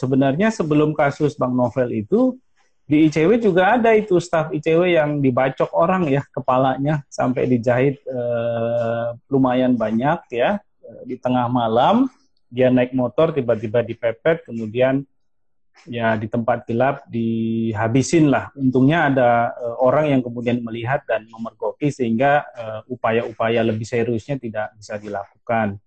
sebenarnya sebelum kasus Bang Novel itu di ICW juga ada itu staf ICW yang dibacok orang ya kepalanya sampai dijahit uh, lumayan banyak ya di tengah malam dia naik motor tiba-tiba dipepet kemudian ya di tempat gelap dihabisin lah untungnya ada uh, orang yang kemudian melihat dan memergoki sehingga upaya-upaya uh, lebih seriusnya tidak bisa dilakukan.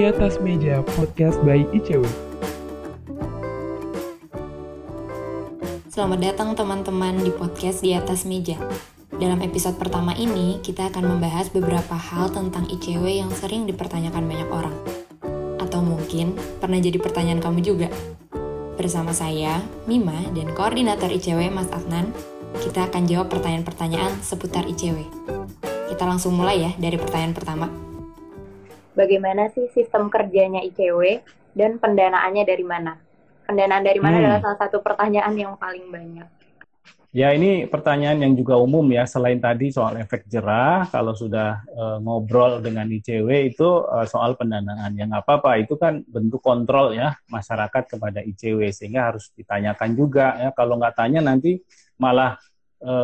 Di atas meja podcast by ICW. Selamat datang teman-teman di podcast di atas meja. Dalam episode pertama ini, kita akan membahas beberapa hal tentang ICW yang sering dipertanyakan banyak orang. Atau mungkin pernah jadi pertanyaan kamu juga. Bersama saya, Mima, dan koordinator ICW Mas Adnan, kita akan jawab pertanyaan-pertanyaan seputar ICW. Kita langsung mulai ya dari pertanyaan pertama bagaimana sih sistem kerjanya ICW dan pendanaannya dari mana? Pendanaan dari mana hmm. adalah salah satu pertanyaan yang paling banyak. Ya ini pertanyaan yang juga umum ya selain tadi soal efek jerah kalau sudah e, ngobrol dengan ICW itu e, soal pendanaan yang apa-apa itu kan bentuk kontrol ya masyarakat kepada ICW sehingga harus ditanyakan juga ya kalau nggak tanya nanti malah e,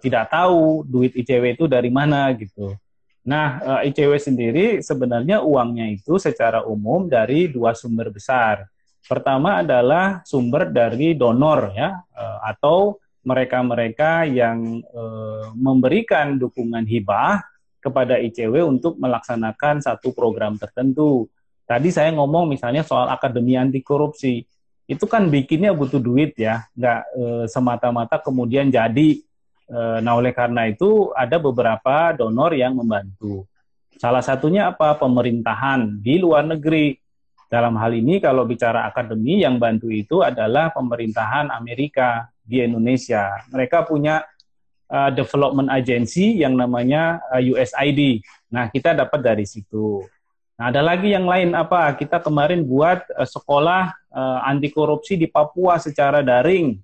tidak tahu duit ICW itu dari mana gitu. Nah, eh, ICW sendiri sebenarnya uangnya itu secara umum dari dua sumber besar. Pertama adalah sumber dari donor ya eh, atau mereka-mereka yang eh, memberikan dukungan hibah kepada ICW untuk melaksanakan satu program tertentu. Tadi saya ngomong misalnya soal akademi anti korupsi. Itu kan bikinnya butuh duit ya, nggak semata-mata kemudian jadi nah, oleh karena itu ada beberapa donor yang membantu. Salah satunya apa? Pemerintahan di luar negeri. Dalam hal ini kalau bicara akademi yang bantu itu adalah pemerintahan Amerika di Indonesia. Mereka punya uh, development agency yang namanya uh, eh, USAID. Nah, kita dapat dari situ. Nah, ada lagi yang lain apa? Kita kemarin buat uh, sekolah uh, anti korupsi di Papua secara daring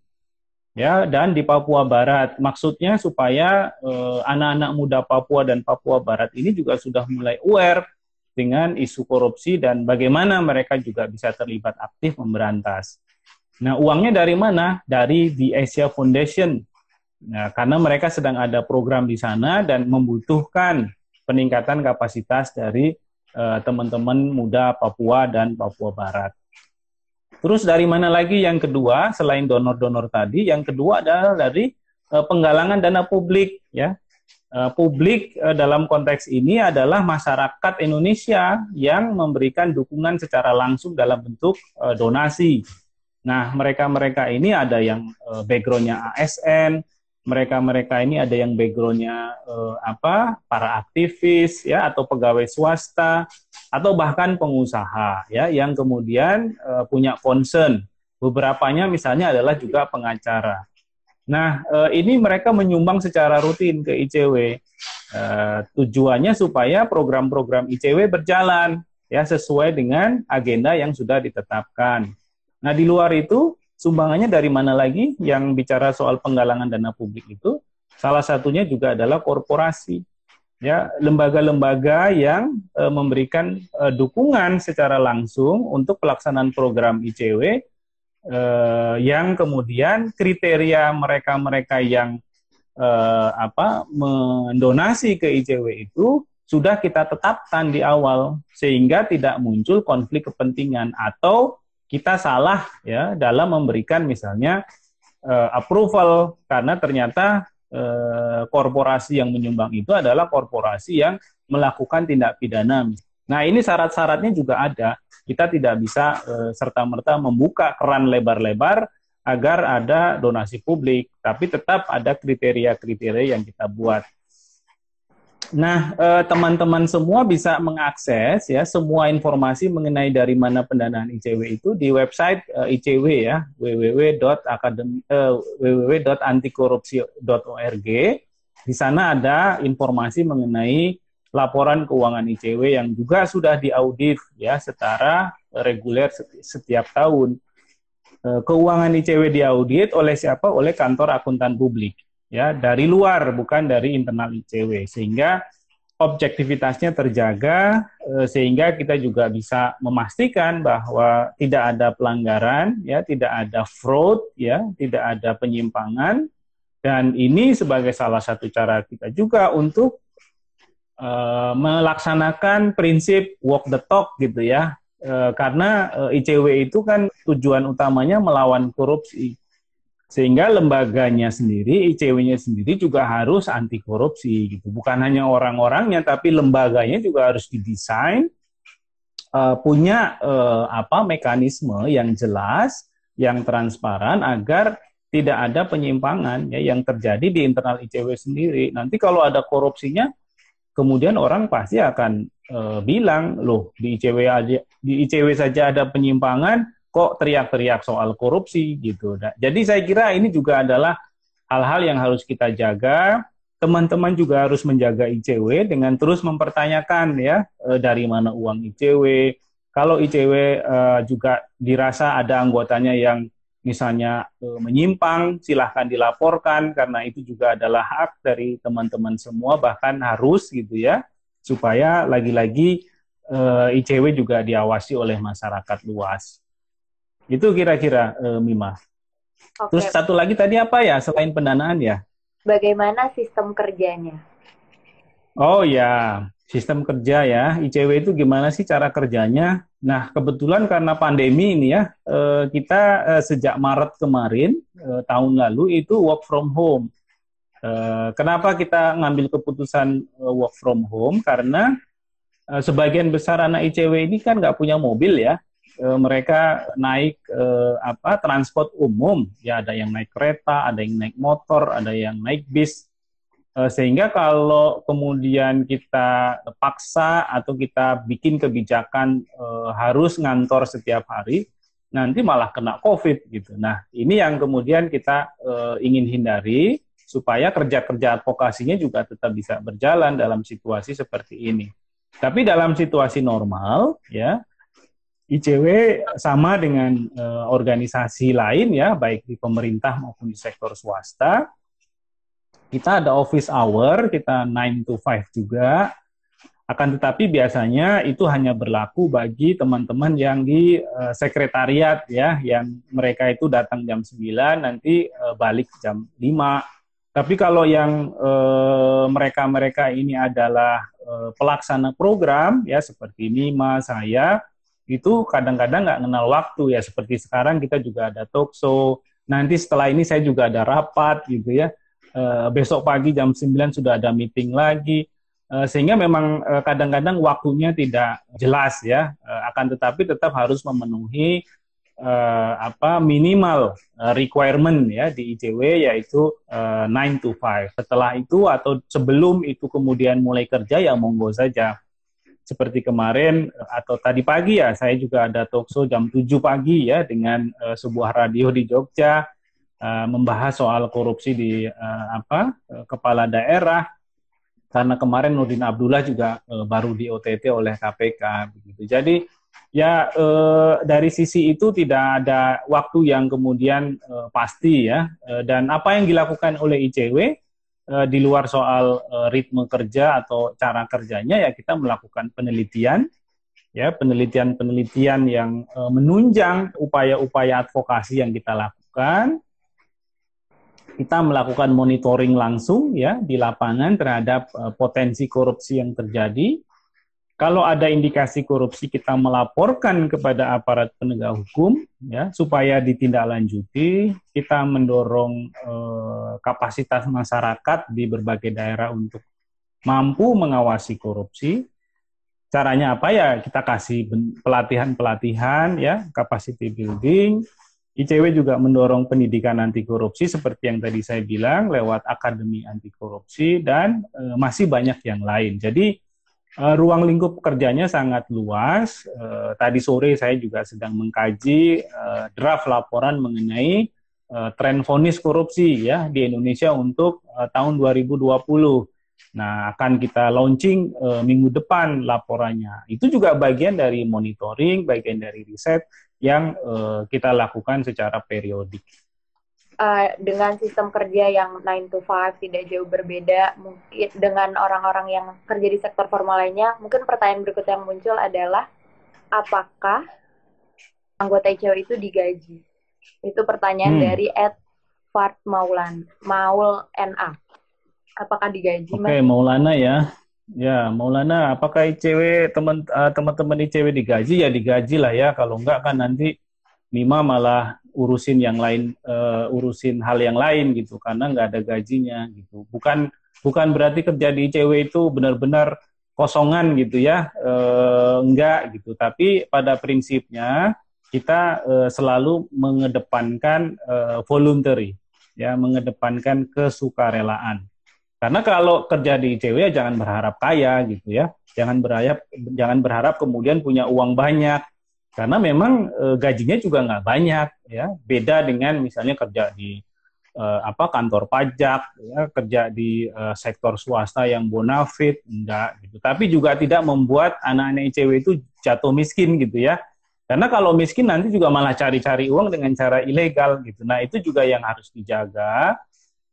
ya dan di Papua Barat. Maksudnya supaya eh, anak-anak muda Papua dan Papua Barat ini juga sudah mulai aware dengan isu korupsi dan bagaimana mereka juga bisa terlibat aktif memberantas. Nah, uangnya dari mana? Dari The Asia Foundation. Nah, karena mereka sedang ada program di sana dan membutuhkan peningkatan kapasitas dari eh, teman-teman muda Papua dan Papua Barat. Terus dari mana lagi yang kedua selain donor-donor tadi? Yang kedua adalah dari uh, penggalangan dana publik ya. Uh, publik uh, dalam konteks ini adalah masyarakat Indonesia yang memberikan dukungan secara langsung dalam bentuk donasi. Nah, mereka-mereka ini ada yang backgroundnya ASN, mereka-mereka ini ada yang backgroundnya eh, apa para aktivis ya atau pegawai swasta atau bahkan pengusaha ya yang kemudian eh, punya concern. Beberapanya misalnya adalah juga pengacara. Nah eh, ini mereka menyumbang secara rutin ke ICW eh, tujuannya supaya program-program ICW berjalan ya sesuai dengan agenda yang sudah ditetapkan. Nah di luar itu sumbangannya dari mana lagi yang bicara soal penggalangan dana publik itu? Salah satunya juga adalah korporasi ya lembaga-lembaga yang e, memberikan e, dukungan secara langsung untuk pelaksanaan program ICW e, yang kemudian kriteria mereka-mereka yang e, apa mendonasi ke ICW itu sudah kita tetapkan di awal sehingga tidak muncul konflik kepentingan atau kita salah ya dalam memberikan misalnya uh, approval karena ternyata uh, korporasi yang menyumbang itu adalah korporasi yang melakukan tindak pidana. Nah, ini syarat-syaratnya juga ada. Kita tidak bisa uh, serta-merta membuka keran lebar-lebar agar ada donasi publik, tapi tetap ada kriteria-kriteria yang kita buat. Nah, eh, teman-teman semua bisa mengakses ya semua informasi mengenai dari mana pendanaan ICW itu di website eh, ICW ya eh, www.antikorupsi.org. Di sana ada informasi mengenai laporan keuangan ICW yang juga sudah diaudit ya secara reguler setiap tahun. Keuangan ICW diaudit oleh siapa? Oleh kantor akuntan publik ya dari luar bukan dari internal ICW sehingga objektivitasnya terjaga eh, sehingga kita juga bisa memastikan bahwa tidak ada pelanggaran ya tidak ada fraud ya tidak ada penyimpangan. Dan ini sebagai salah satu cara kita juga untuk uh, melaksanakan prinsip walk the talk gitu ya. Eh, karena eh, ICW itu kan tujuan utamanya melawan korupsi. Sehingga lembaganya sendiri, ICW-nya sendiri juga harus anti korupsi gitu. Bukan hanya orang-orangnya tapi lembaganya juga harus didesain uh, punya uh, apa mekanisme yang jelas, yang transparan agar tidak ada penyimpangan ya yang terjadi di internal ICW sendiri. Nanti kalau ada korupsinya kemudian orang pasti akan e, bilang loh di ICW aja di ICW saja ada penyimpangan kok teriak-teriak soal korupsi gitu. Nah, jadi saya kira ini juga adalah hal-hal yang harus kita jaga. Teman-teman juga harus menjaga ICW dengan terus mempertanyakan ya e, dari mana uang ICW. Kalau ICW e, juga dirasa ada anggotanya yang misalnya e, menyimpang, silahkan dilaporkan karena itu juga adalah hak dari teman-teman semua bahkan harus gitu ya supaya lagi-lagi ICW juga diawasi oleh masyarakat luas. Itu kira-kira e, Mima. Oke. Terus satu lagi tadi apa ya selain pendanaan ya? Bagaimana sistem kerjanya? Oh ya, sistem kerja ya. ICW itu gimana sih cara kerjanya? Nah, kebetulan karena pandemi ini ya, eh, kita eh, sejak Maret kemarin eh, tahun lalu itu work from home. Kenapa kita ngambil keputusan work from home? Karena sebagian besar anak ICW ini kan nggak punya mobil ya. Mereka naik apa transport umum, ya ada yang naik kereta, ada yang naik motor, ada yang naik bis Eh, sehingga kalau kemudian kita paksa atau kita bikin kebijakan uh, harus ngantor setiap hari, nanti malah kena COVID gitu. Nah, ini yang kemudian kita uh, ingin hindari supaya kerja-kerja advokasinya juga tetap bisa berjalan dalam situasi seperti ini. Tapi dalam situasi normal, ya ICW sama dengan uh, organisasi lain ya, baik di pemerintah maupun di sektor swasta, kita ada office hour, kita 9 to 5 juga. Akan tetapi biasanya itu hanya berlaku bagi teman-teman yang di uh, sekretariat ya, yang mereka itu datang jam 9 nanti uh, balik jam 5. Tapi kalau yang mereka-mereka ini adalah pelaksana program ya seperti Nima, saya itu kadang-kadang nggak kenal waktu ya seperti sekarang kita juga ada talk show. Nanti setelah ini saya juga ada rapat gitu ya uh, besok pagi jam 9 sudah ada meeting lagi uh, sehingga memang uh, kadang-kadang waktunya tidak jelas ya uh, akan tetapi tetap harus memenuhi uh, apa minimal requirement ya di ICW yaitu uh, 9 to 5. Setelah itu atau sebelum itu kemudian mulai kerja ya monggo saja. Seperti kemarin atau tadi pagi ya saya juga ada talk show jam 7 pagi ya dengan uh, sebuah radio di Jogja uh, membahas soal korupsi di uh, apa uh, kepala daerah karena kemarin Nurdin Abdullah juga uh, baru di OTT oleh KPK begitu. Jadi ya uh, dari sisi itu tidak ada waktu yang kemudian uh, pasti ya uh, dan apa yang dilakukan oleh ICW uh, di luar soal uh, ritme kerja atau cara kerjanya ya kita melakukan penelitian ya penelitian-penelitian yang uh, menunjang upaya-upaya advokasi yang kita lakukan kita melakukan monitoring langsung ya di lapangan terhadap uh, potensi korupsi yang terjadi. Kalau ada indikasi korupsi kita melaporkan kepada aparat penegak hukum ya supaya ditindaklanjuti. Kita mendorong uh, kapasitas masyarakat di berbagai daerah untuk mampu mengawasi korupsi. Caranya apa ya? Kita kasih pelatihan-pelatihan ya, capacity building, ICW juga mendorong pendidikan anti korupsi seperti yang tadi saya bilang lewat Akademi Anti Korupsi dan e, masih banyak yang lain. Jadi e, ruang lingkup kerjanya sangat luas. E, tadi sore saya juga sedang mengkaji e, draft laporan mengenai e, tren vonis korupsi ya di Indonesia untuk e, tahun 2020. Nah, akan kita launching uh, minggu depan laporannya. Itu juga bagian dari monitoring, bagian dari riset yang uh, kita lakukan secara periodik. Uh, dengan sistem kerja yang 9 to 5 tidak jauh berbeda mungkin dengan orang-orang yang kerja di sektor formal lainnya, mungkin pertanyaan berikut yang muncul adalah apakah anggota ICW itu digaji? Itu pertanyaan hmm. dari Ed Fart Maulan, Maul NA apakah digaji? Oke, okay, Maulana ya. Ya, Maulana, apakah ICW teman uh, teman-teman ICW digaji? Ya digaji lah ya. Kalau enggak kan nanti Mima malah urusin yang lain, uh, urusin hal yang lain gitu, karena nggak ada gajinya gitu. Bukan bukan berarti kerja di ICW itu benar-benar kosongan gitu ya, uh, enggak gitu. Tapi pada prinsipnya kita uh, selalu mengedepankan uh, voluntary, ya, mengedepankan kesukarelaan karena kalau kerja di ICW ya jangan berharap kaya gitu ya. Jangan berharap jangan berharap kemudian punya uang banyak. Karena memang e, gajinya juga nggak banyak ya. Beda dengan misalnya kerja di e, apa kantor pajak ya, kerja di e, sektor swasta yang bonafit enggak gitu. Tapi juga tidak membuat anak-anak ICW itu jatuh miskin gitu ya. Karena kalau miskin nanti juga malah cari-cari uang dengan cara ilegal gitu. Nah, itu juga yang harus dijaga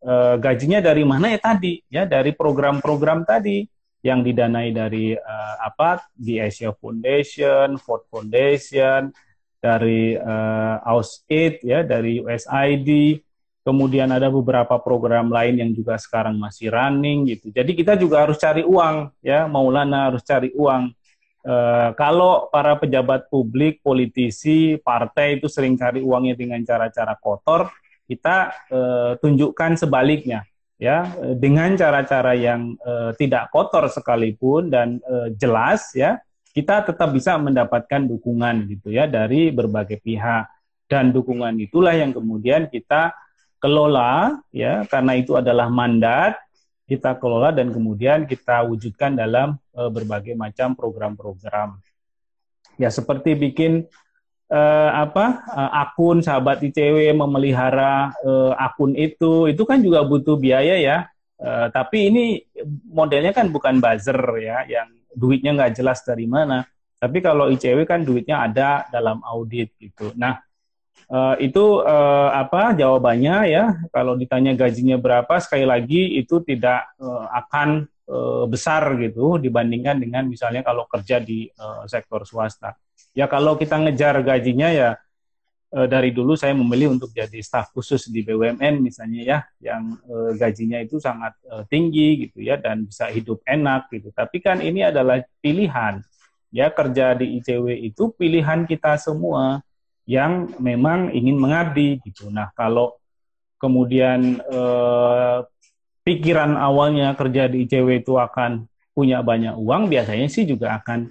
uh, gajinya dari mana ya tadi ya dari program-program tadi yang didanai dari uh, apa di Asia Foundation, Ford Foundation, dari uh, AusAid ya dari USAID, kemudian ada beberapa program lain yang juga sekarang masih running gitu. Jadi kita juga harus cari uang ya, Maulana harus cari uang. Uh, kalau para pejabat publik, politisi, partai itu sering cari uangnya dengan cara-cara kotor, kita uh, tunjukkan sebaliknya ya dengan cara-cara yang uh, tidak kotor sekalipun dan uh, jelas ya kita tetap bisa mendapatkan dukungan gitu ya dari berbagai pihak. Dan dukungan itulah yang kemudian kita kelola ya karena itu adalah mandat kita kelola dan kemudian kita wujudkan dalam uh, berbagai macam program-program. Ya seperti bikin uh, apa uh, akun sahabat ICW memelihara uh, akun itu itu kan juga butuh biaya ya. Uh, tapi ini modelnya kan bukan buzzer ya yang duitnya nggak jelas dari mana. Tapi kalau ICW kan duitnya ada dalam audit gitu. Nah uh, itu uh, apa jawabannya ya. Kalau ditanya gajinya berapa sekali lagi itu tidak uh, akan uh, besar gitu dibandingkan dengan misalnya kalau kerja di uh, sektor swasta ya kalau kita ngejar gajinya ya e, dari dulu saya memilih untuk jadi staf khusus di BUMN misalnya ya yang e, gajinya itu sangat e, tinggi gitu ya dan bisa hidup enak gitu. Tapi kan ini adalah pilihan ya kerja di ICW itu pilihan kita semua yang memang ingin mengabdi gitu. Nah, kalau kemudian e, pikiran awalnya kerja di ICW itu akan punya banyak uang, biasanya sih juga akan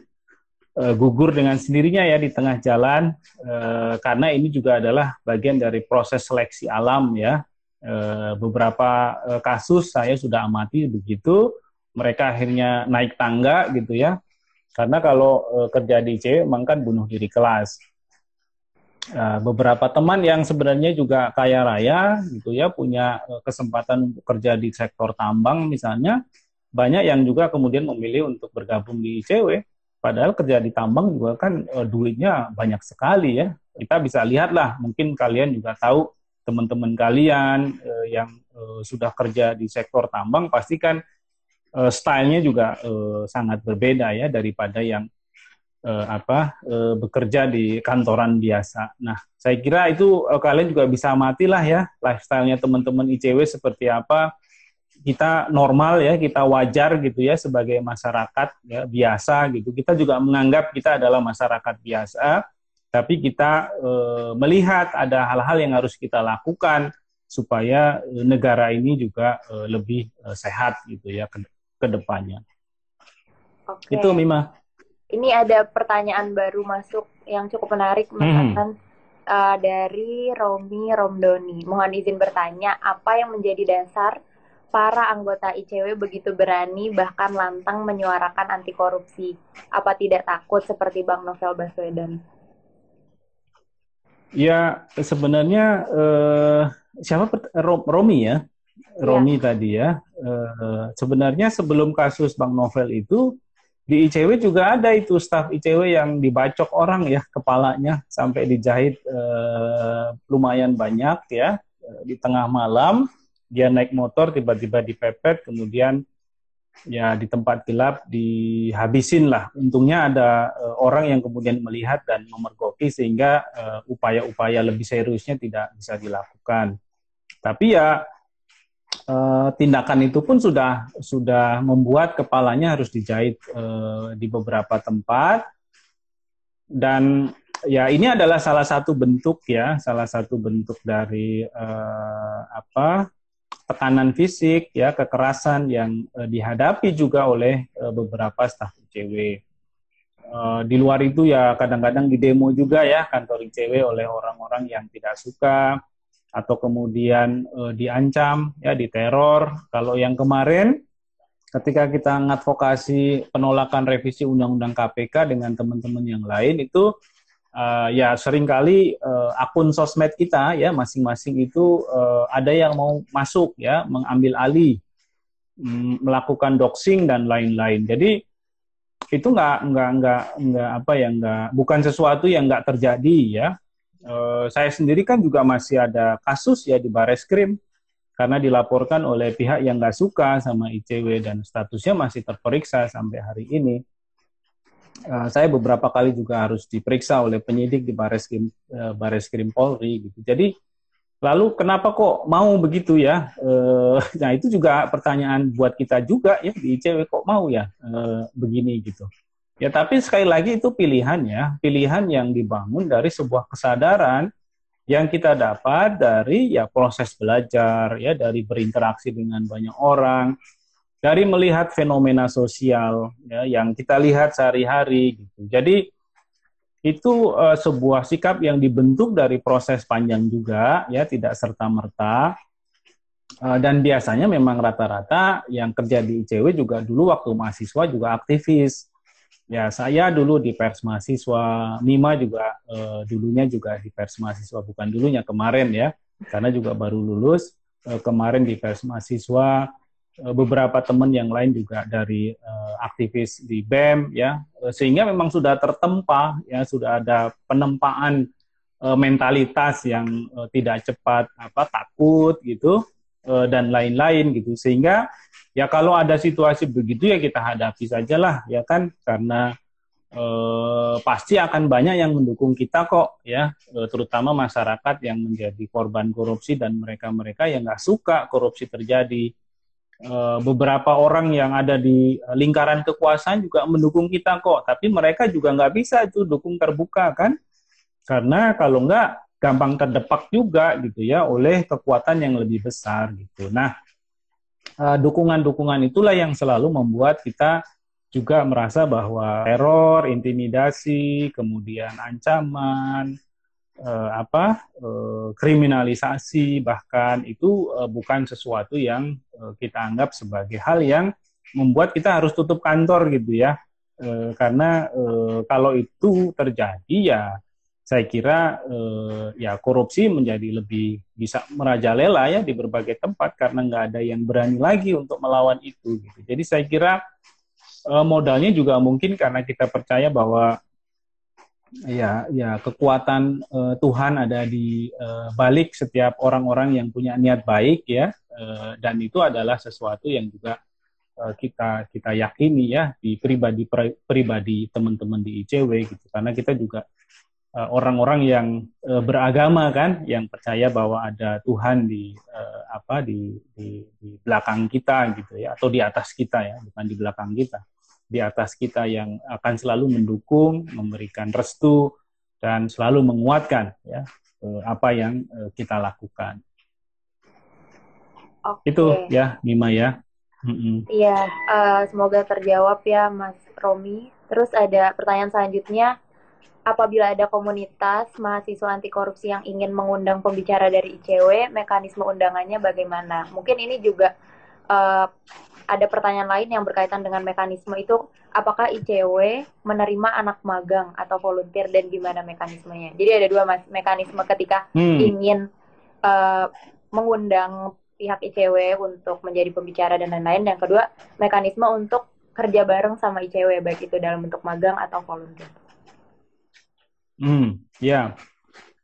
uh, gugur dengan sendirinya ya di tengah jalan uh, karena ini juga adalah bagian dari proses seleksi alam ya. Uh, beberapa uh, kasus saya sudah amati begitu, mereka akhirnya naik tangga gitu ya. Karena kalau uh, kerja di ICW memang kan bunuh diri kelas. Beberapa teman yang sebenarnya juga kaya raya gitu ya punya kesempatan kerja di sektor tambang misalnya banyak yang juga kemudian memilih untuk bergabung di ICW Padahal kerja di tambang juga kan e, duitnya banyak sekali ya. Kita bisa lihatlah, mungkin kalian juga tahu teman-teman kalian e, yang e, sudah kerja di sektor tambang pasti kan e, stylenya juga e, sangat berbeda ya daripada yang e, apa e, bekerja di kantoran biasa. Nah, saya kira itu e, kalian juga bisa matilah ya lifestyle-nya teman-teman ICW seperti apa kita normal ya, kita wajar gitu ya sebagai masyarakat ya biasa gitu. Kita juga menganggap kita adalah masyarakat biasa, tapi kita e, melihat ada hal-hal yang harus kita lakukan supaya e, negara ini juga e, lebih e, sehat gitu ya ke, ke depannya. Oke. Itu Mima. Ini ada pertanyaan baru masuk yang cukup menarik, hmm. uh, dari Romi Romdoni. Mohon izin bertanya, apa yang menjadi dasar para anggota ICW begitu berani bahkan lantang menyuarakan anti korupsi? Apa tidak takut seperti Bang Novel Baswedan? Ya sebenarnya eh, siapa Romi ya? Romi tadi ya. Eh, sebenarnya sebelum kasus Bang Novel itu di ICW juga ada itu staf ICW yang dibacok orang ya kepalanya sampai dijahit eh, lumayan banyak ya Eh, di tengah malam dia naik motor tiba-tiba dipepet kemudian ya di tempat gelap dihabisin lah. Untungnya ada eh, orang yang kemudian melihat dan memergoki sehingga eh, upaya-upaya lebih seriusnya tidak bisa dilakukan. Tapi ya eh, tindakan itu pun sudah sudah membuat kepalanya harus dijahit eh, di beberapa tempat. Dan ya ini adalah salah satu bentuk ya, salah satu bentuk dari eh, apa tekanan fisik ya, kekerasan yang eh, dihadapi juga oleh eh, beberapa staf ICW. Eh, di luar itu ya kadang-kadang di demo juga ya kantor ICW oleh orang-orang yang tidak suka atau kemudian eh, diancam ya diteror. Kalau yang kemarin ketika kita ngadvokasi penolakan revisi undang-undang KPK dengan teman-teman yang lain itu uh, ya sering kali uh, akun sosmed kita ya masing-masing itu uh, ada yang mau masuk ya mengambil alih mm, melakukan doxing dan lain-lain jadi itu nggak nggak nggak nggak apa ya nggak bukan sesuatu yang nggak terjadi ya uh, saya sendiri kan juga masih ada kasus ya di Bareskrim karena dilaporkan oleh pihak yang nggak suka sama ICW dan statusnya masih terperiksa sampai hari ini. Uh, saya beberapa kali juga harus diperiksa oleh penyidik di Bareskrim uh, Bareskrim Polri gitu. Jadi lalu kenapa kok mau begitu ya? Uh, nah itu juga pertanyaan buat kita juga ya di ICW kok mau ya begini gitu. Ya tapi sekali lagi itu pilihan ya, pilihan yang dibangun dari sebuah kesadaran yang kita dapat dari ya proses belajar ya dari berinteraksi dengan banyak orang dari melihat fenomena sosial ya yang kita lihat sehari-hari gitu. Jadi itu uh, sebuah sikap yang dibentuk dari proses panjang juga ya tidak serta merta uh, dan biasanya memang rata-rata yang kerja di ICW juga dulu waktu mahasiswa juga aktivis Ya, saya dulu di pers mahasiswa, Mima juga uh, dulunya juga di pers mahasiswa, bukan dulunya kemarin ya, karena juga baru lulus uh, kemarin di pers mahasiswa. Uh, beberapa teman yang lain juga dari uh, aktivis di BEM ya, uh, sehingga memang sudah tertempa ya, sudah ada penempaan uh, mentalitas yang uh, tidak cepat apa takut gitu uh, dan lain-lain gitu, sehingga ya kalau ada situasi begitu ya kita hadapi sajalah ya kan. Karena eh, pasti akan banyak yang mendukung kita kok ya. Eh, terutama masyarakat yang menjadi korban korupsi dan mereka-mereka yang nggak suka korupsi terjadi. eh, beberapa orang yang ada di lingkaran kekuasaan juga mendukung kita kok. Tapi mereka juga nggak bisa itu dukung terbuka kan? Karena kalau nggak gampang terdepak juga gitu ya oleh kekuatan yang lebih besar gitu. Nah Eh, dukungan-dukungan itulah yang selalu membuat kita juga merasa bahwa teror, intimidasi, kemudian ancaman, eh, apa eh, kriminalisasi bahkan itu eh, bukan sesuatu yang eh, kita anggap sebagai hal yang membuat kita harus tutup kantor gitu ya. Eh, karena eh, kalau itu terjadi ya saya kira eh, ya korupsi menjadi lebih bisa merajalela ya di berbagai tempat karena nggak ada yang berani lagi untuk melawan itu. Gitu. Jadi saya kira modalnya juga mungkin karena kita percaya bahwa ya ya kekuatan eh, Tuhan ada di eh, balik setiap orang-orang yang punya niat baik ya. Eh, dan itu adalah sesuatu yang juga eh, kita kita yakini ya di pribadi pribadi teman-teman di ICW gitu. Karena kita juga Eh, orang-orang yang uh, beragama kan yang percaya bahwa ada Tuhan di uh, apa di, di di belakang kita gitu ya atau di atas kita ya bukan di belakang kita di atas kita yang akan selalu mendukung memberikan restu dan selalu menguatkan ya uh, apa yang uh, kita lakukan okay. itu ya Mima ya Iya, uh, semoga terjawab ya Mas Romi. Terus ada pertanyaan selanjutnya, apabila ada komunitas mahasiswa anti korupsi yang ingin mengundang pembicara dari ICW, mekanisme undangannya bagaimana? Mungkin ini juga uh, ada pertanyaan lain yang berkaitan dengan mekanisme itu, apakah ICW menerima anak magang atau volunteer dan gimana mekanismenya? Jadi ada dua mas mekanisme ketika hmm. ingin uh, mengundang pihak ICW untuk menjadi pembicara dan lain-lain. Dan kedua, mekanisme untuk kerja bareng sama ICW baik itu dalam bentuk magang atau volunteer. Hmm, ya.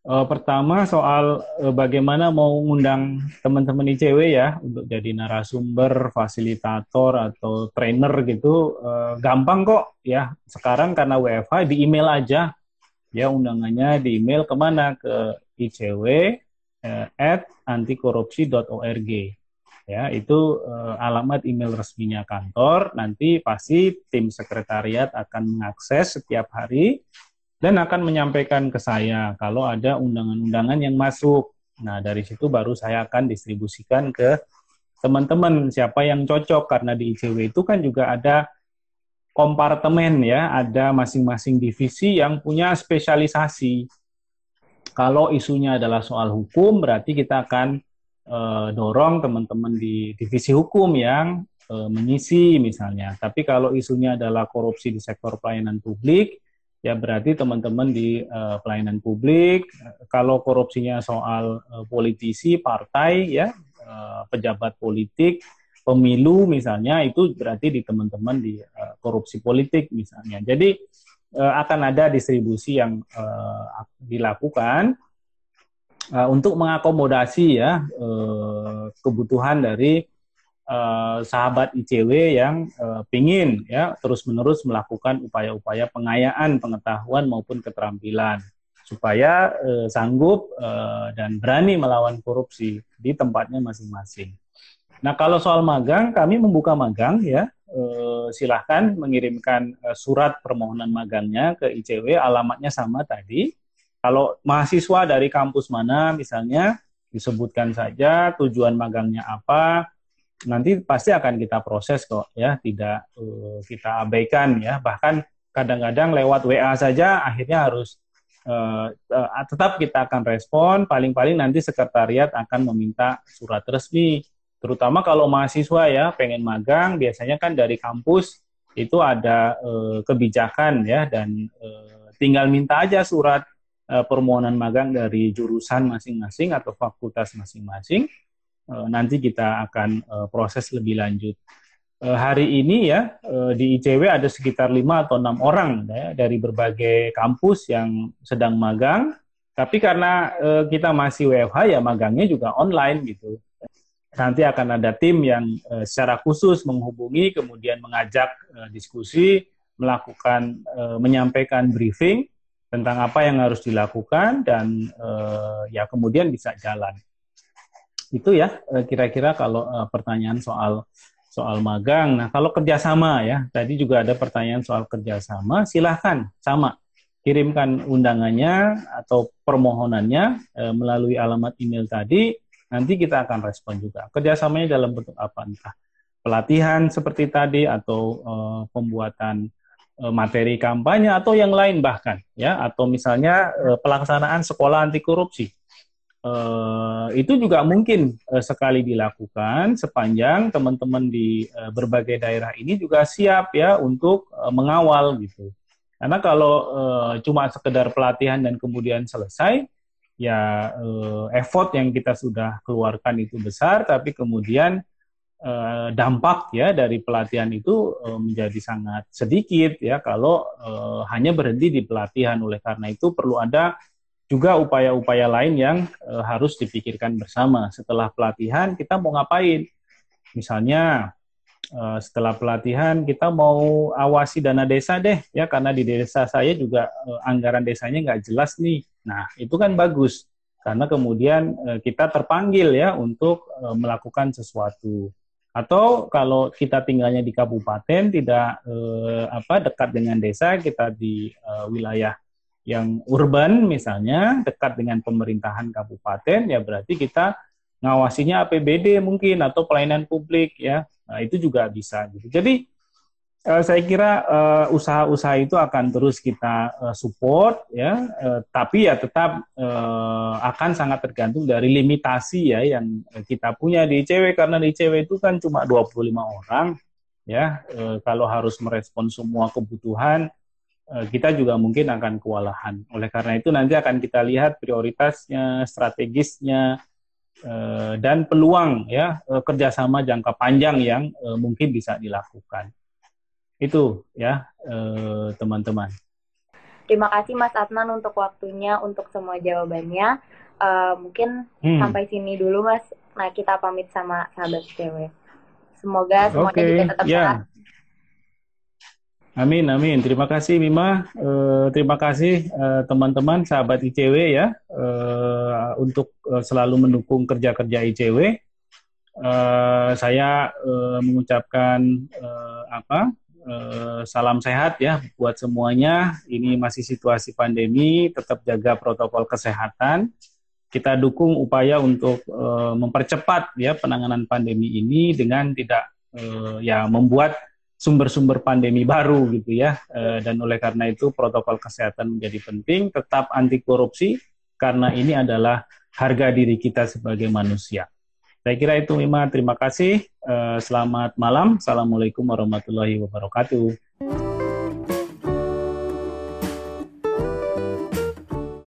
Uh, pertama soal uh, bagaimana mau ngundang teman-teman ICW ya untuk jadi narasumber, fasilitator atau trainer gitu. Uh, gampang kok ya. Sekarang karena WFH di email aja. Ya undangannya di email ke mana? Ke ICW uh, at antikorupsi.org ya itu uh, alamat email resminya kantor. Nanti pasti tim sekretariat akan mengakses setiap hari dan akan menyampaikan ke saya kalau ada undangan-undangan yang masuk. Nah, dari situ baru saya akan distribusikan ke teman-teman siapa yang cocok karena di ICW itu kan juga ada kompartemen ya, ada masing-masing divisi yang punya spesialisasi. Kalau isunya adalah soal hukum, berarti kita akan e, dorong teman-teman di divisi hukum yang e, mengisi misalnya. Tapi kalau isunya adalah korupsi di sektor pelayanan publik, ya berarti teman-teman di uh, pelayanan publik kalau korupsinya soal uh, politisi partai ya uh, pejabat politik pemilu misalnya itu berarti di teman-teman di uh, korupsi politik misalnya. Jadi uh, akan ada distribusi yang uh, dilakukan uh, untuk mengakomodasi ya uh, kebutuhan dari uh, sahabat ICW yang uh, pingin ya terus-menerus melakukan upaya-upaya pengayaan pengetahuan maupun keterampilan supaya uh, sanggup uh, dan berani melawan korupsi di tempatnya masing-masing. Nah, kalau soal magang, kami membuka magang ya. Uh, silahkan mengirimkan uh, surat permohonan magangnya ke ICW, alamatnya sama tadi. Kalau mahasiswa dari kampus mana misalnya, disebutkan saja tujuan magangnya apa, nanti pasti akan kita proses kok ya. Tidak uh, kita abaikan ya. Bahkan kadang-kadang lewat WA saja akhirnya harus uh, uh, tetap kita akan respon. Paling-paling nanti sekretariat akan meminta surat resmi. Terutama kalau mahasiswa ya pengen magang biasanya kan dari kampus itu ada uh, kebijakan ya. Dan uh, tinggal minta aja surat uh, permohonan magang dari jurusan masing-masing atau fakultas masing-masing nanti kita akan uh, proses lebih lanjut. Uh, hari ini ya di ICW ada sekitar lima atau enam orang ya, dari berbagai kampus yang sedang magang. Tapi karena kita masih WFH ya magangnya juga online gitu. Nanti akan ada tim yang secara khusus menghubungi, kemudian mengajak diskusi, melakukan menyampaikan briefing tentang apa yang harus dilakukan dan ya kemudian bisa jalan itu ya eh, kira-kira kalau uh, pertanyaan soal soal magang. Nah kalau kerjasama ya tadi juga ada pertanyaan soal kerjasama. Silahkan sama kirimkan undangannya atau permohonannya uh, melalui alamat email tadi. Nanti kita akan respon juga. Kerjasamanya dalam bentuk apa entah pelatihan seperti tadi atau pembuatan materi kampanye atau yang lain bahkan ya atau misalnya pelaksanaan sekolah anti korupsi Uh, itu juga mungkin uh, sekali dilakukan sepanjang teman-teman di uh, berbagai daerah ini juga siap ya untuk uh, mengawal gitu. Karena kalau uh, cuma sekedar pelatihan dan kemudian selesai, ya uh, effort yang kita sudah keluarkan itu besar, tapi kemudian uh, dampak ya dari pelatihan itu uh, menjadi sangat sedikit ya kalau uh, hanya berhenti di pelatihan. Oleh karena itu perlu ada juga upaya-upaya lain yang e, harus dipikirkan bersama. Setelah pelatihan kita mau ngapain? Misalnya e, setelah pelatihan kita mau awasi dana desa deh, ya karena di desa saya juga e, anggaran desanya nggak jelas nih. Nah itu kan bagus karena kemudian e, kita terpanggil ya untuk e, melakukan sesuatu. Atau kalau kita tinggalnya di kabupaten tidak e, apa dekat dengan desa, kita di e, wilayah yang urban misalnya dekat dengan pemerintahan kabupaten ya berarti kita ngawasinya APBD mungkin atau pelayanan publik ya. Nah, itu juga bisa gitu. Jadi uh, saya kira uh, usaha-usaha itu akan terus kita uh, support ya. Tapi ya tetap akan sangat tergantung dari limitasi ya yang kita punya di ICW karena di ICW itu kan cuma 25 orang ya. Kalau harus merespon semua kebutuhan Eh, kita juga mungkin akan kewalahan. Oleh karena itu nanti akan kita lihat prioritasnya, strategisnya, eh, dan peluang ya eh, kerjasama jangka panjang yang eh, mungkin bisa dilakukan. Itu ya eh, teman-teman. Terima kasih Mas Adnan untuk waktunya, untuk semua jawabannya. Mungkin Hmm. sampai sini dulu Mas. Nah kita pamit sama sahabat cewek. Semoga semuanya juga tetap ya. sehat. Amin, amin. Terima kasih Mima. Eh, terima kasih eh, teman-teman sahabat ICW ya eh, untuk eh, selalu mendukung kerja-kerja ICW. Eh, saya eh, mengucapkan eh, apa eh, salam sehat ya buat semuanya. Ini masih situasi pandemi, tetap jaga protokol kesehatan. Kita dukung upaya untuk eh, mempercepat ya penanganan pandemi ini dengan tidak eh, ya membuat sumber-sumber pandemi baru gitu ya. Eh, dan oleh karena itu protokol kesehatan menjadi penting, tetap anti korupsi karena ini adalah harga diri kita sebagai manusia. Saya kira itu Mima, terima kasih. Eh, selamat malam. Assalamualaikum warahmatullahi wabarakatuh.